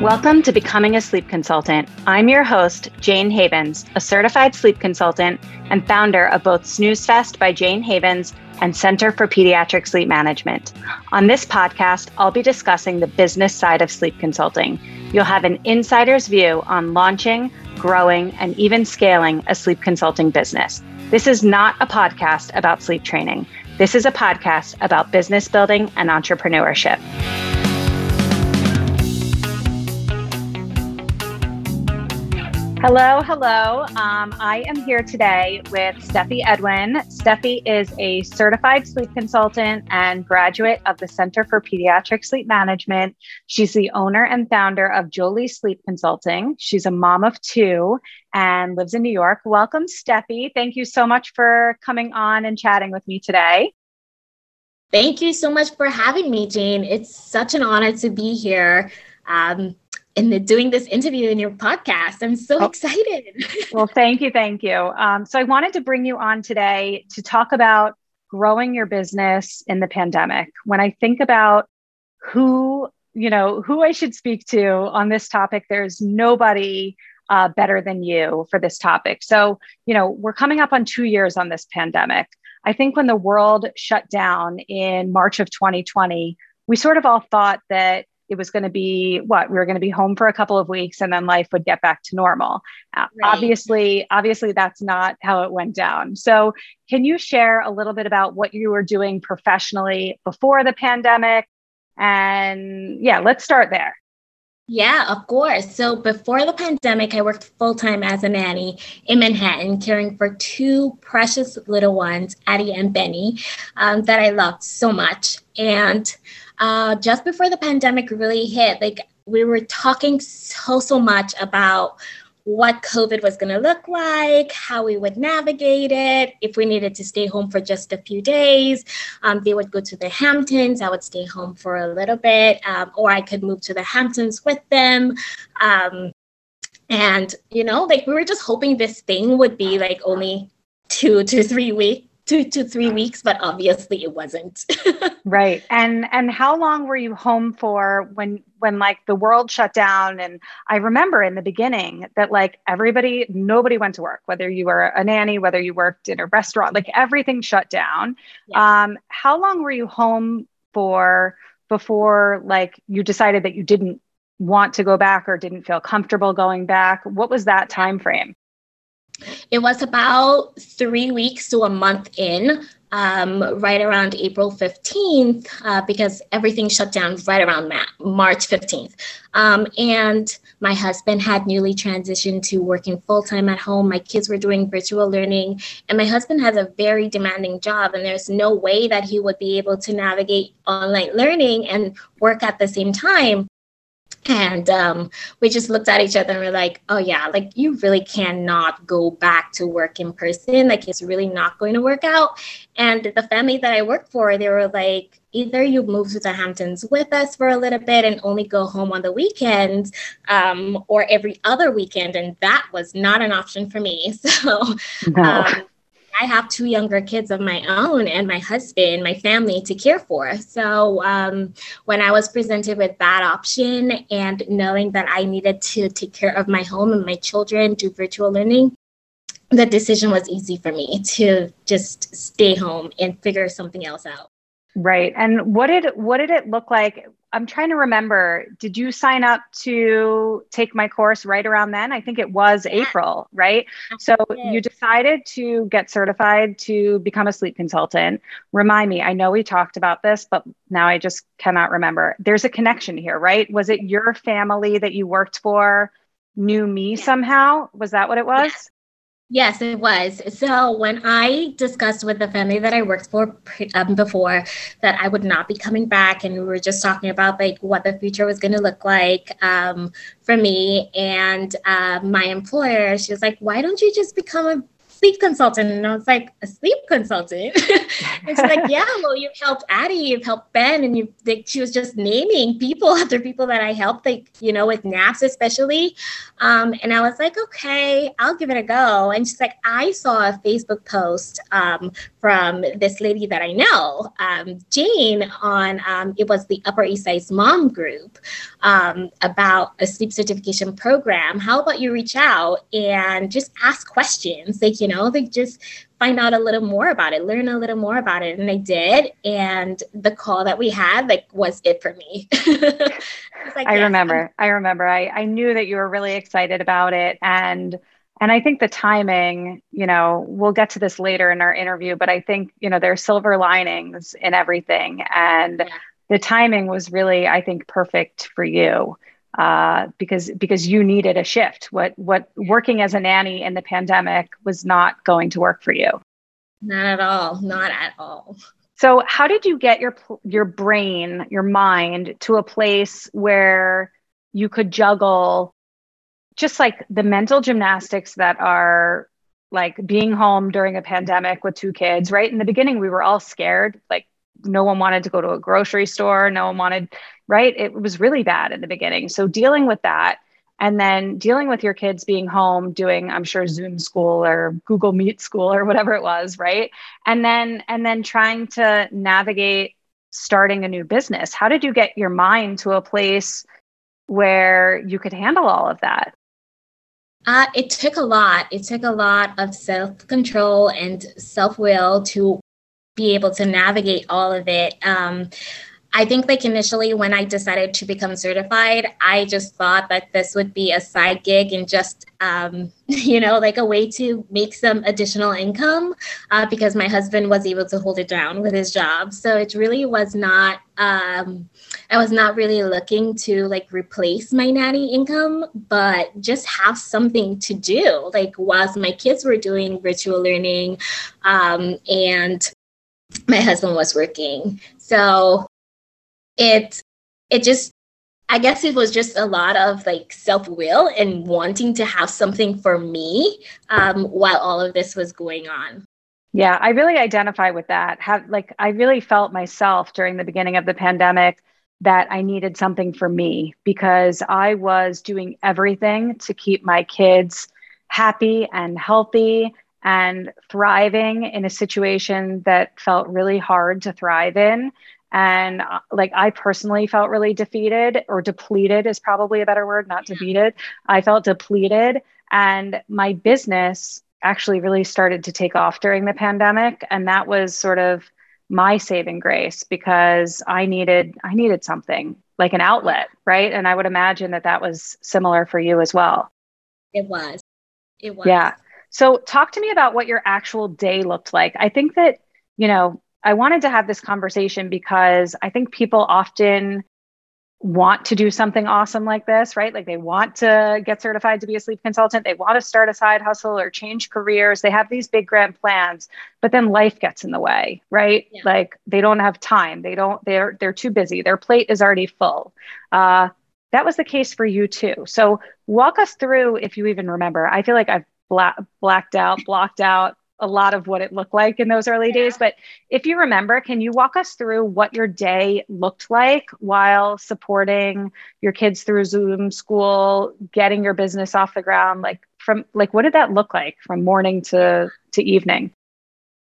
Welcome to Becoming a Sleep Consultant. I'm your host, Jayne Havens, a certified sleep consultant and founder of both Snooze Fest by Jayne Havens and Center for Pediatric Sleep Management. On this podcast, I'll be discussing the business side of sleep consulting. You'll have an insider's view on launching, growing, and even scaling a sleep consulting business. This is not a podcast about sleep training. This is a podcast about business building and entrepreneurship. Hello, hello. Um, I am here today with Steffi Edwin. Steffi is a certified sleep consultant and graduate of the Center for Pediatric Sleep Management. She's the owner and founder of Jolie Sleep Consulting. She's a mom of two and lives in New York. Welcome, Steffi. Thank you so much for coming on and chatting with me today. Thank you so much for having me, Jayne. It's such an honor to be here. Um, and doing this interview in your podcast. I'm so oh. excited. well, thank you. Thank you. Um, so, I wanted to bring you on today to talk about growing your business in the pandemic. When I think about who, you know, who I should speak to on this topic, there's nobody uh, better than you for this topic. So, you know, we're coming up on two years on this pandemic. I think when the world shut down in March of 2020, we sort of all thought that it was going to be what we were going to be home for a couple of weeks and then life would get back to normal uh, right. obviously obviously that's not how it went down so can you share a little bit about what you were doing professionally before the pandemic and yeah let's start there yeah, of course. So before the pandemic, I worked full time as a nanny in Manhattan, caring for two precious little ones, Addie and Benny, um, that I loved so much. And uh, just before the pandemic really hit, like we were talking so, so much about what COVID was going to look like, how we would navigate it, if we needed to stay home for just a few days. Um, they would go to the Hamptons, I would stay home for a little bit, um, or I could move to the Hamptons with them. Um, and, you know, like we were just hoping this thing would be like only two to three weeks two to three weeks, but obviously it wasn't. right. And and how long were you home for when when like the world shut down? And I remember in the beginning that like everybody, nobody went to work, whether you were a nanny, whether you worked in a restaurant, like everything shut down. Yeah. Um, how long were you home for before like you decided that you didn't want to go back or didn't feel comfortable going back? What was that time frame? It was about three weeks to a month in, um, right around April 15th, uh, because everything shut down right around Ma- March 15th. Um, and my husband had newly transitioned to working full time at home. My kids were doing virtual learning, and my husband has a very demanding job, and there's no way that he would be able to navigate online learning and work at the same time. And um, we just looked at each other and we're like, oh, yeah, like you really cannot go back to work in person. Like it's really not going to work out. And the family that I work for, they were like, either you move to the Hamptons with us for a little bit and only go home on the weekends um, or every other weekend. And that was not an option for me. So, no. um, I have two younger kids of my own and my husband, my family to care for. So um, when I was presented with that option and knowing that I needed to take care of my home and my children, do virtual learning, the decision was easy for me to just stay home and figure something else out. Right. And what did what did it look like? I'm trying to remember. Did you sign up to take my course right around then? I think it was yeah. April, right? So you decided to get certified to become a sleep consultant. Remind me, I know we talked about this, but now I just cannot remember. There's a connection here, right? Was it your family that you worked for knew me yeah. somehow? Was that what it was? Yes, it was. So when I discussed with the family that I worked for um, before that I would not be coming back, and we were just talking about like what the future was going to look like um, for me and uh, my employer, she was like, "Why don't you just become a sleep consultant. And I was like, a sleep consultant? and she's like, yeah, well, you've helped Addie, you've helped Ben. And you like, she was just naming people after people that I helped, like, you know, with naps especially. Um, and I was like, okay, I'll give it a go. And she's like, I saw a Facebook post um, from this lady that I know, um, Jayne, on um, it was the Upper East Side Mom group. Um, about a sleep certification program. How about you reach out and just ask questions? Like, you know, like just find out a little more about it, learn a little more about it. And I did. And the call that we had, like, was it for me. I, like, I yes, remember. I remember. I, I knew that you were really excited about it. And and I think the timing, you know, we'll get to this later in our interview, but I think, you know, there's silver linings in everything. And yeah. The timing was really, I think, perfect for you uh, because because you needed a shift. What what working as a nanny in the pandemic was not going to work for you. Not at all. Not at all. So, how did you get your your brain, your mind to a place where you could juggle just like the mental gymnastics that are like being home during a pandemic with two kids, right? In the beginning, we were all scared. Like, no one wanted to go to a grocery store. No one wanted, right? It was really bad in the beginning. So, dealing with that and then dealing with your kids being home doing i'm sure zoom school or google meet school or whatever it was right and then and then trying to navigate starting a new business how did you get your mind to a place where you could handle all of that uh, it took a lot. It took a lot of self control and self will to be able to navigate all of it. Um, I think like initially when I decided to become certified, I just thought that this would be a side gig and just um, you know like a way to make some additional income uh, because my husband was able to hold it down with his job. So it really was not. Um, I was not really looking to like replace my nanny income, but just have something to do. Like whilst my kids were doing virtual learning, um, and my husband was working. So it it just I guess it was just a lot of like self will and wanting to have something for me um, while all of this was going on. Yeah, I really identify with that. Have like I really felt myself during the beginning of the pandemic that I needed something for me because I was doing everything to keep my kids happy and healthy and thriving in a situation that felt really hard to thrive in. And uh, like I personally felt really defeated or depleted is probably a better word, not defeated. I felt depleted. And my business actually really started to take off during the pandemic. And that was sort of my saving grace because I needed I needed something like an outlet, right? And I would imagine that that was similar for you as well. It was. It was. Yeah. So talk to me about what your actual day looked like. I think that, you know, I wanted to have this conversation because I think people often want to do something awesome like this, right? Like they want to get certified to be a sleep consultant, they want to start a side hustle or change careers. They have these big grand plans, but then life gets in the way, right? Yeah. Like they don't have time. They don't they're they're too busy. Their plate is already full. Uh that was the case for you too. So walk us through if you even remember. I feel like I've bla- blacked out, blocked out a lot of what it looked like in those early yeah. days. But if you remember, can you walk us through what your day looked like while supporting your kids through Zoom school, getting your business off the ground? Like from like what did that look like from morning to to evening?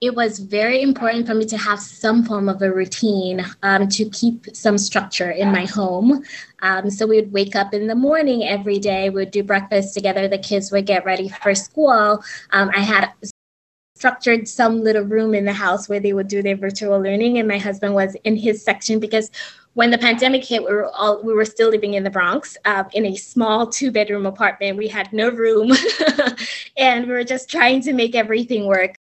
It was very important for me to have some form of a routine um, to keep some structure in my home. Um, so we would wake up in the morning every day, we would do breakfast together, the kids would get ready for school. Um, I had structured some little room in the house where they would do their virtual learning and my husband was in his section because when the pandemic hit we were all we were still living in the bronx uh, in a small two bedroom apartment we had no room and we were just trying to make everything work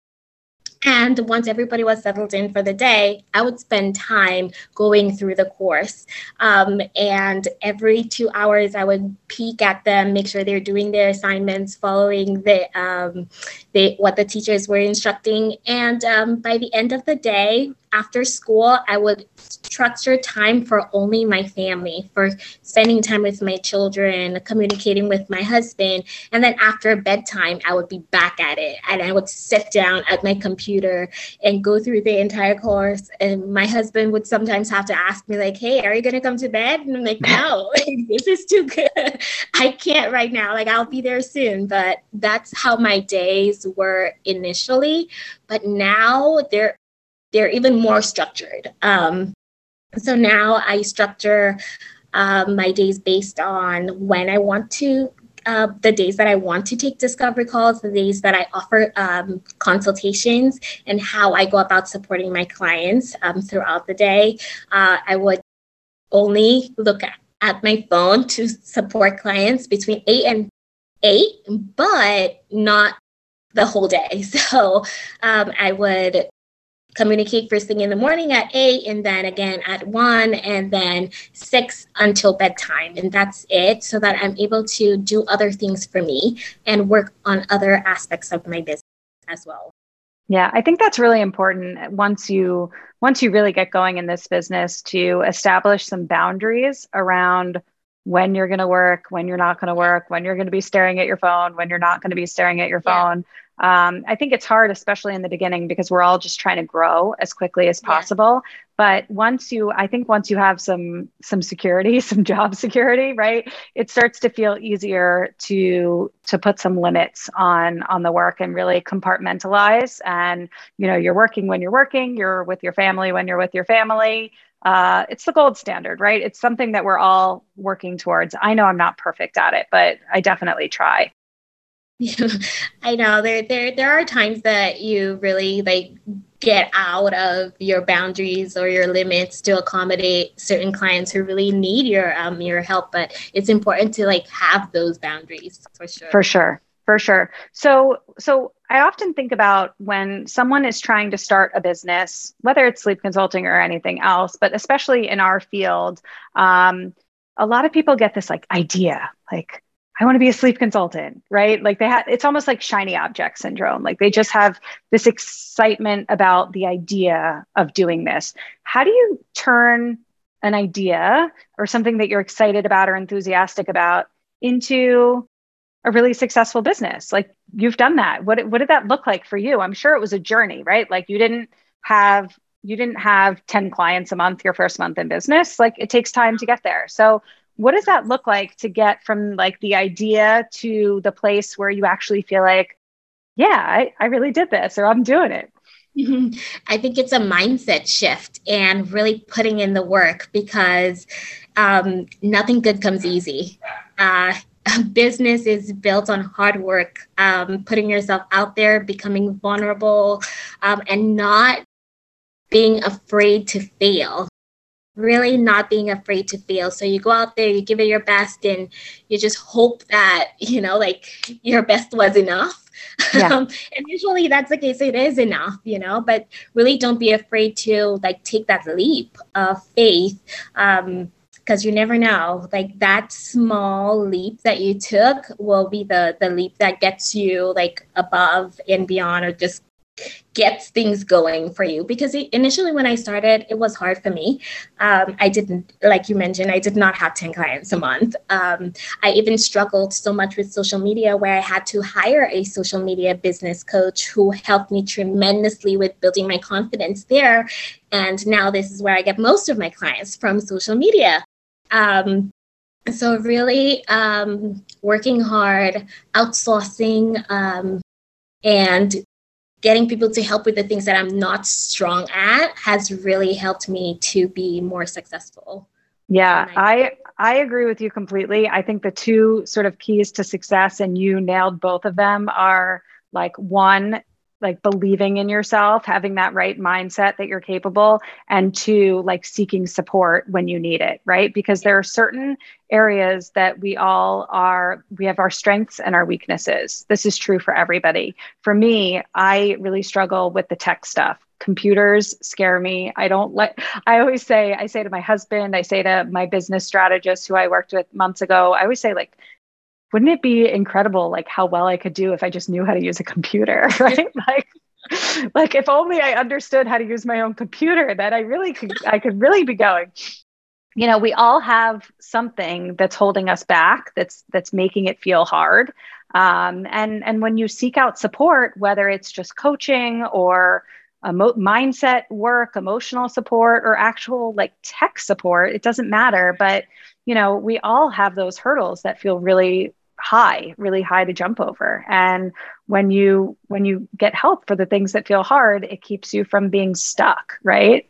and once everybody was settled in for the day, I would spend time going through the course. Um, and every two hours, I would peek at them, make sure they're doing their assignments, following the, um, the what the teachers were instructing. And um, by the end of the day, after school, I would structure time for only my family, for spending time with my children, communicating with my husband. And then after bedtime, I would be back at it. And I would sit down at my computer and go through the entire course. And my husband would sometimes have to ask me, like, hey, are you going to come to bed? And I'm like, no, this is too good. I can't right now. Like, I'll be there soon. But that's how my days were initially. But now they're they're even more structured. Um, so now I structure um, my days based on when I want to uh, the days that I want to take discovery calls, the days that I offer um, consultations, and how I go about supporting my clients um, throughout the day. Uh, I would only look at, at my phone to support clients between 8 and 8, but not the whole day. So um, I would communicate first thing in the morning at eight and then again at one and then six until bedtime and that's it so that i'm able to do other things for me and work on other aspects of my business as well. Yeah i think that's really important once you once you really get going in this business to establish some boundaries around when you're going to work when you're not going to work when you're going to be staring at your phone when you're not going to be staring at your phone um, I think it's hard, especially in the beginning, because we're all just trying to grow as quickly as possible. Yeah. But once you, I think once you have some some security, some job security, right, it starts to feel easier to to put some limits on on the work and really compartmentalize. And you know, you're working when you're working, you're with your family when you're with your family. Uh, it's the gold standard, right? It's something that we're all working towards. I know I'm not perfect at it, but I definitely try. I know there there there are times that you really like get out of your boundaries or your limits to accommodate certain clients who really need your um your help but it's important to like have those boundaries for sure. For sure for sure. So so i often think about when someone is trying to start a business whether it's sleep consulting or anything else but especially in our field um, a lot of people get this like idea like I want to be a sleep consultant, right? Like they have, it's almost like shiny object syndrome. Like they just have this excitement about the idea of doing this. How do you turn an idea or something that you're excited about or enthusiastic about into a really successful business? Like you've done that. What, what did that look like for you? I'm sure it was a journey, right? Like you didn't have you didn't have 10 clients a month your first month in business like it takes time to get there so what does that look like to get from like the idea to the place where you actually feel like yeah i, I really did this or i'm doing it mm-hmm. I think it's a mindset shift and really putting in the work because um, nothing good comes easy. Uh, business is built on hard work, um, putting yourself out there, becoming vulnerable, um, and not being afraid to fail really not being afraid to fail. So you go out there, you give it your best, and you just hope that, you know, like your best was enough. Yeah. Um, and usually that's the case, it is enough, you know, but really don't be afraid to like take that leap of faith. Um, because you never know like that small leap that you took will be the the leap that gets you like above and beyond or just gets things going for you. Because initially when i started it was hard for me. Um, i didn't like you mentioned i did not have 10 clients a month. Um, i even struggled so much with social media where i had to hire a social media business coach who helped me tremendously with building my confidence there. And now this is where i get most of my clients from social media. Um, so really um, working hard outsourcing um, and getting people to help with the things that I'm not strong at has really helped me to be more successful. Yeah, I I agree with you completely. I think the two sort of keys to success and you nailed both of them are like one like believing in yourself, having that right mindset that you're capable, and two, like seeking support when you need it, right? Because there are certain areas that we all are, we have our strengths and our weaknesses. This is true for everybody. For me, I really struggle with the tech stuff. Computers scare me. I don't let, I always say, I say to my husband, I say to my business strategist who I worked with months ago, I always say, like, wouldn't it be incredible like how well I could do if I just knew how to use a computer, right? like like if only I understood how to use my own computer, that I really could I could really be going. You know, we all have something that's holding us back, that's that's making it feel hard. Um, and and when you seek out support, whether it's just coaching or emo- mindset work, emotional support, or actual like tech support, it doesn't matter. But you know, we all have those hurdles that feel really high really high to jump over and when you when you get help for the things that feel hard it keeps you from being stuck right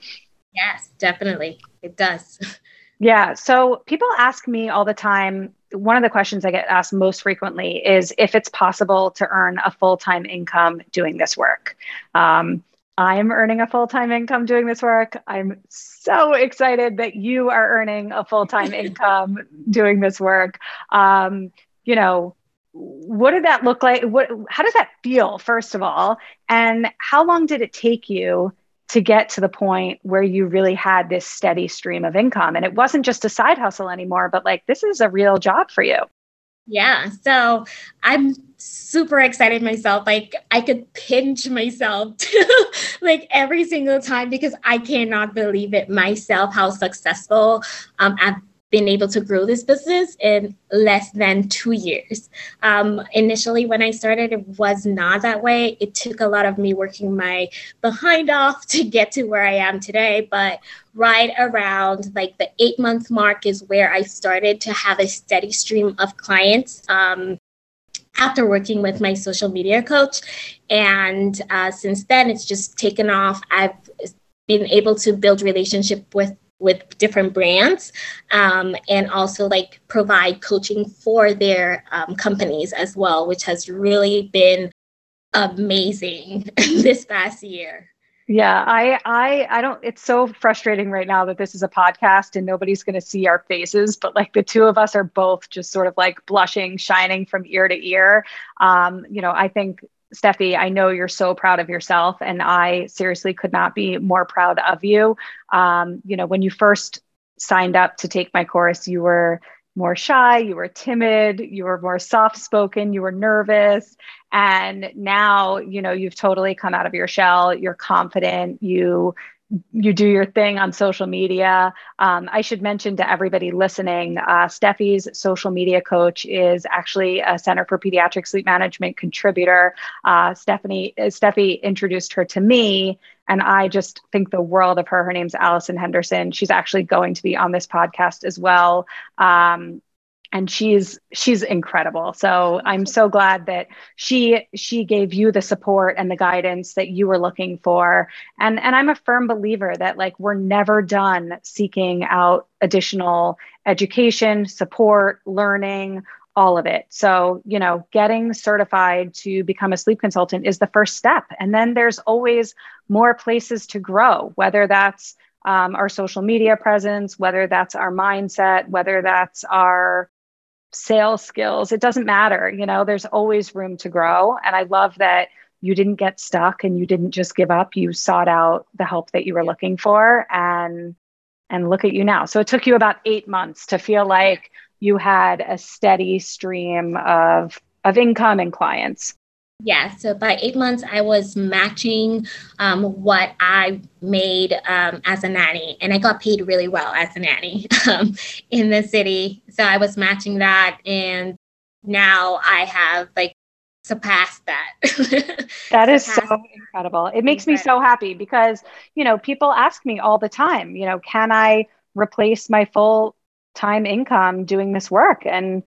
yes definitely it does Yeah. So people ask me all the time. One of the questions I get asked most frequently is if it's possible to earn a full time income doing this work. Um, I'm earning a full time income doing this work. I'm so excited that you are earning a full time income doing this work. Um, you know, what did that look like? What, how does that feel, first of all? And how long did it take you to get to the point where you really had this steady stream of income? And it wasn't just a side hustle anymore, but like this is a real job for you. Yeah. So I'm super excited myself. Like I could pinch myself like every single time because I cannot believe it myself how successful um, I've been able to grow this business in less than two years. Um, initially, when I started, it was not that way. It took a lot of me working my behind off to get to where I am today. But right around like the eight month mark is where I started to have a steady stream of clients. Um, after working with my social media coach. And uh, since then, it's just taken off. I've been able to build relationship with with different brands um, and also like provide coaching for their um, companies as well which has really been amazing this past year. Yeah i i i don't it's so frustrating right now that this is a podcast and nobody's going to see our faces but like the two of us are both just sort of like blushing shining from ear to ear. Um you know i think Steffi, I know you're so proud of yourself, and I seriously could not be more proud of you. Um, you know, when you first signed up to take my course, you were more shy, you were timid, you were more soft spoken, you were nervous. And now, you know, you've totally come out of your shell, you're confident, you you do your thing on social media. Um, I should mention to everybody listening, uh, Steffi's social media coach is actually a Center for Pediatric Sleep Management contributor. Uh, Stephanie, Steffi introduced her to me, and I just think the world of her. Her name's Allison Henderson. She's actually going to be on this podcast as well. Um, and she's she's incredible. So i'm so glad that she she gave you the support and the guidance that you were looking for. And and i'm a firm believer that like we're never done seeking out additional education support learning all of it. So you know getting certified to become a sleep consultant is the first step. And then there's always more places to grow whether that's um, our social media presence, whether that's our mindset, whether that's our sales skills. It doesn't matter you know there's always room to grow. And i love that you didn't get stuck and you didn't just give up. You sought out the help that you were looking for and and look at you now. So it took you about 8 months to feel like you had a steady stream of of income and clients yeah, so by eight months, I was matching um, what I made um, as a nanny, and I got paid really well as a nanny um, in the city. So I was matching that, and now I have like surpassed that. that is so incredible. It makes me so happy because, you know, people ask me all the time, you know, can I replace my full time income doing this work? And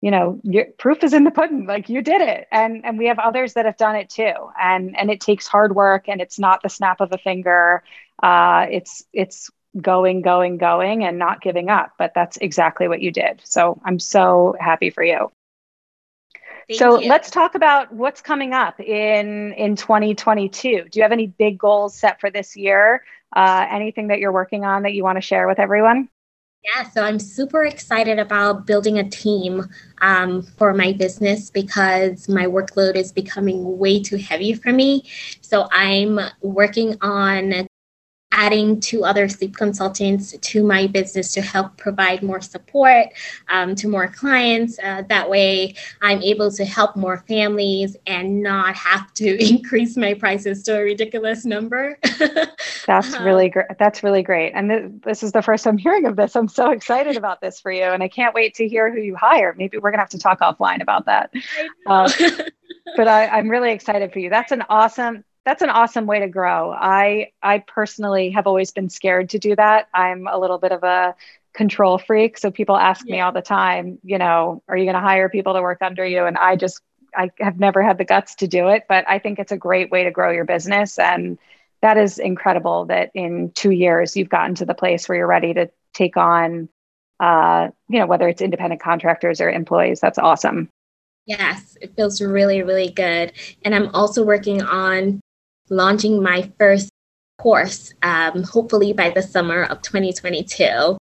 you know your proof is in the pudding like you did it. And and we have others that have done it too. And and it takes hard work and it's not the snap of a finger. Uh, it's it's going going going and not giving up but that's exactly what you did. So i'm so happy for you. Thank so you. let's talk about what's coming up in in 2022 do you have any big goals set for this year? Uh, anything that you're working on that you want to share with everyone yeah, so I'm super excited about building a team um, for my business because my workload is becoming way too heavy for me. So I'm working on adding two other sleep consultants to my business to help provide more support um, to more clients. Uh, that way, I'm able to help more families and not have to increase my prices to a ridiculous number. That's um, really great. That's really great. And th- this is the first I'm hearing of this. I'm so excited about this for you, and I can't wait to hear who you hire. Maybe we're gonna have to talk offline about that. Um, but I, I'm really excited for you. That's an awesome that's an awesome way to grow. I I personally have always been scared to do that. I'm a little bit of a control freak, so people ask yeah. me all the time, you know, are you going to hire people to work under you? And I just I have never had the guts to do it, but I think it's a great way to grow your business and that is incredible that in 2 years you've gotten to the place where you're ready to take on uh, you know, whether it's independent contractors or employees. That's awesome. Yes, it feels really, really good. And I'm also working on launching my first course, um, hopefully by the summer of 2022.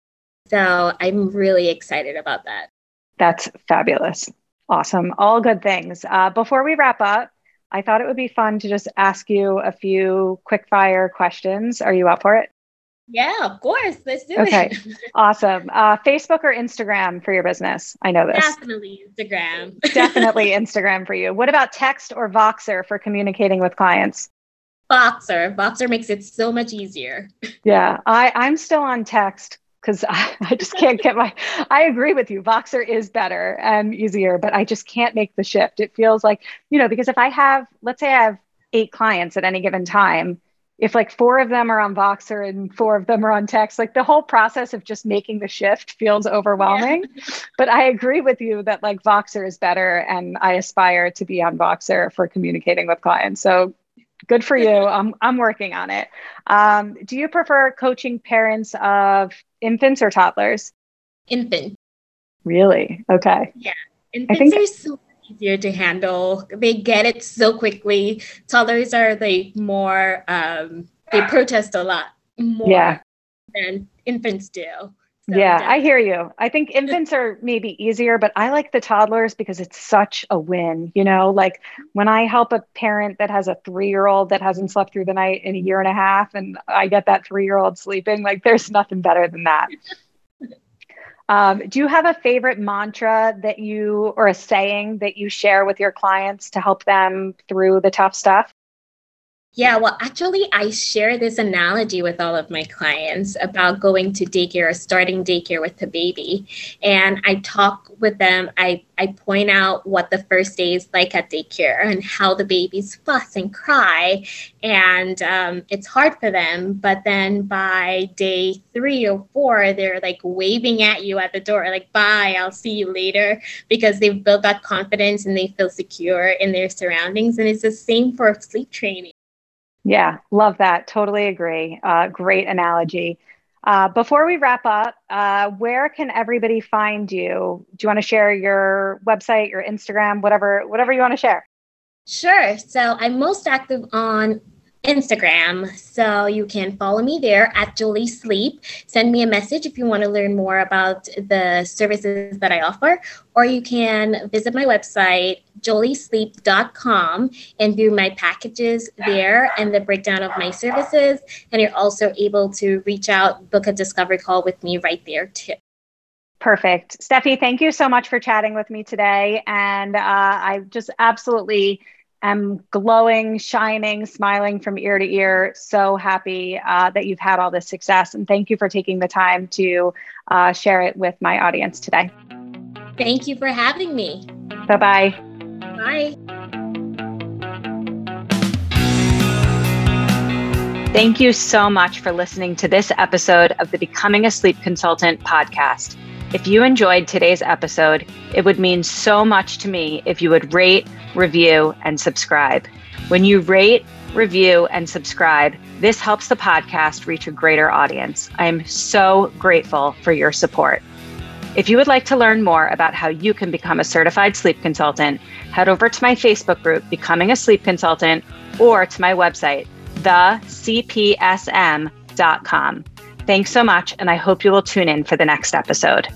So I'm really excited about that. That's fabulous. Awesome. All good things. Uh, before we wrap up, I thought it would be fun to just ask you a few quick fire questions. Are you up for it? Yeah, of course. Let's do okay. it. Okay. awesome. Uh, Facebook or Instagram for your business? I know this. Definitely Instagram. Definitely Instagram for you. What about text or Voxer for communicating with clients? Voxer. Boxer makes it so much easier. Yeah, I, I'm still on text because I, I, just can't get my i agree with you voxer is better and easier but i just can't make the shift it feels like you know because if i have let's say i have eight clients at any given time if like four of them are on voxer and four of them are on text like the whole process of just making the shift feels overwhelming yeah. but i agree with you that like voxer is better and i aspire to be on voxer for communicating with clients so good for you i'm, I'm working on it um, do you prefer coaching parents of infants or toddlers? Infant. Really? Okay. Yeah. Infants think- are so easier to handle. They get it so quickly. Toddlers are like more um they protest a lot more yeah. than infants do. So yeah, I hear you. I think infants are maybe easier, but I like the toddlers because it's such a win. You know, like when I help a parent that has a three year old that hasn't slept through the night in a year and a half, and I get that three year old sleeping, like there's nothing better than that. Um, do you have a favorite mantra that you, or a saying that you share with your clients to help them through the tough stuff? Yeah, well, actually, I share this analogy with all of my clients about going to daycare or starting daycare with the baby. And I talk with them, I, I point out what the first day is like at daycare and how the babies fuss and cry. And um, it's hard for them. But then by day three or four, they're like waving at you at the door, like, bye, I'll see you later, because they've built that confidence and they feel secure in their surroundings. And it's the same for sleep training. Yeah, love that. Totally agree. Uh, great analogy. Uh, before we wrap up, uh, where can everybody find you? Do you want to share your website, your Instagram, whatever, whatever you want to share? Sure. So I'm most active on Instagram. So you can follow me there at Jolie Sleep. Send me a message if you want to learn more about the services that I offer, or you can visit my website, joliesleep.com, and view my packages there and the breakdown of my services. And you're also able to reach out, book a discovery call with me right there too. Perfect. Steffi, thank you so much for chatting with me today. And uh, I just absolutely am glowing, shining, smiling from ear to ear. So happy uh, that you've had all this success. And thank you for taking the time to uh, share it with my audience today. Thank you for having me. Bye-bye. Bye. Thank you so much for listening to this episode of the Becoming a Sleep Consultant podcast. If you enjoyed today's episode, it would mean so much to me if you would rate, review, and subscribe. When you rate, review, and subscribe, this helps the podcast reach a greater audience. I am so grateful for your support. If you would like to learn more about how you can become a certified sleep consultant, head over to my Facebook group, Becoming a Sleep Consultant, or to my website, thecpsm.com. Thanks so much, and I hope you will tune in for the next episode.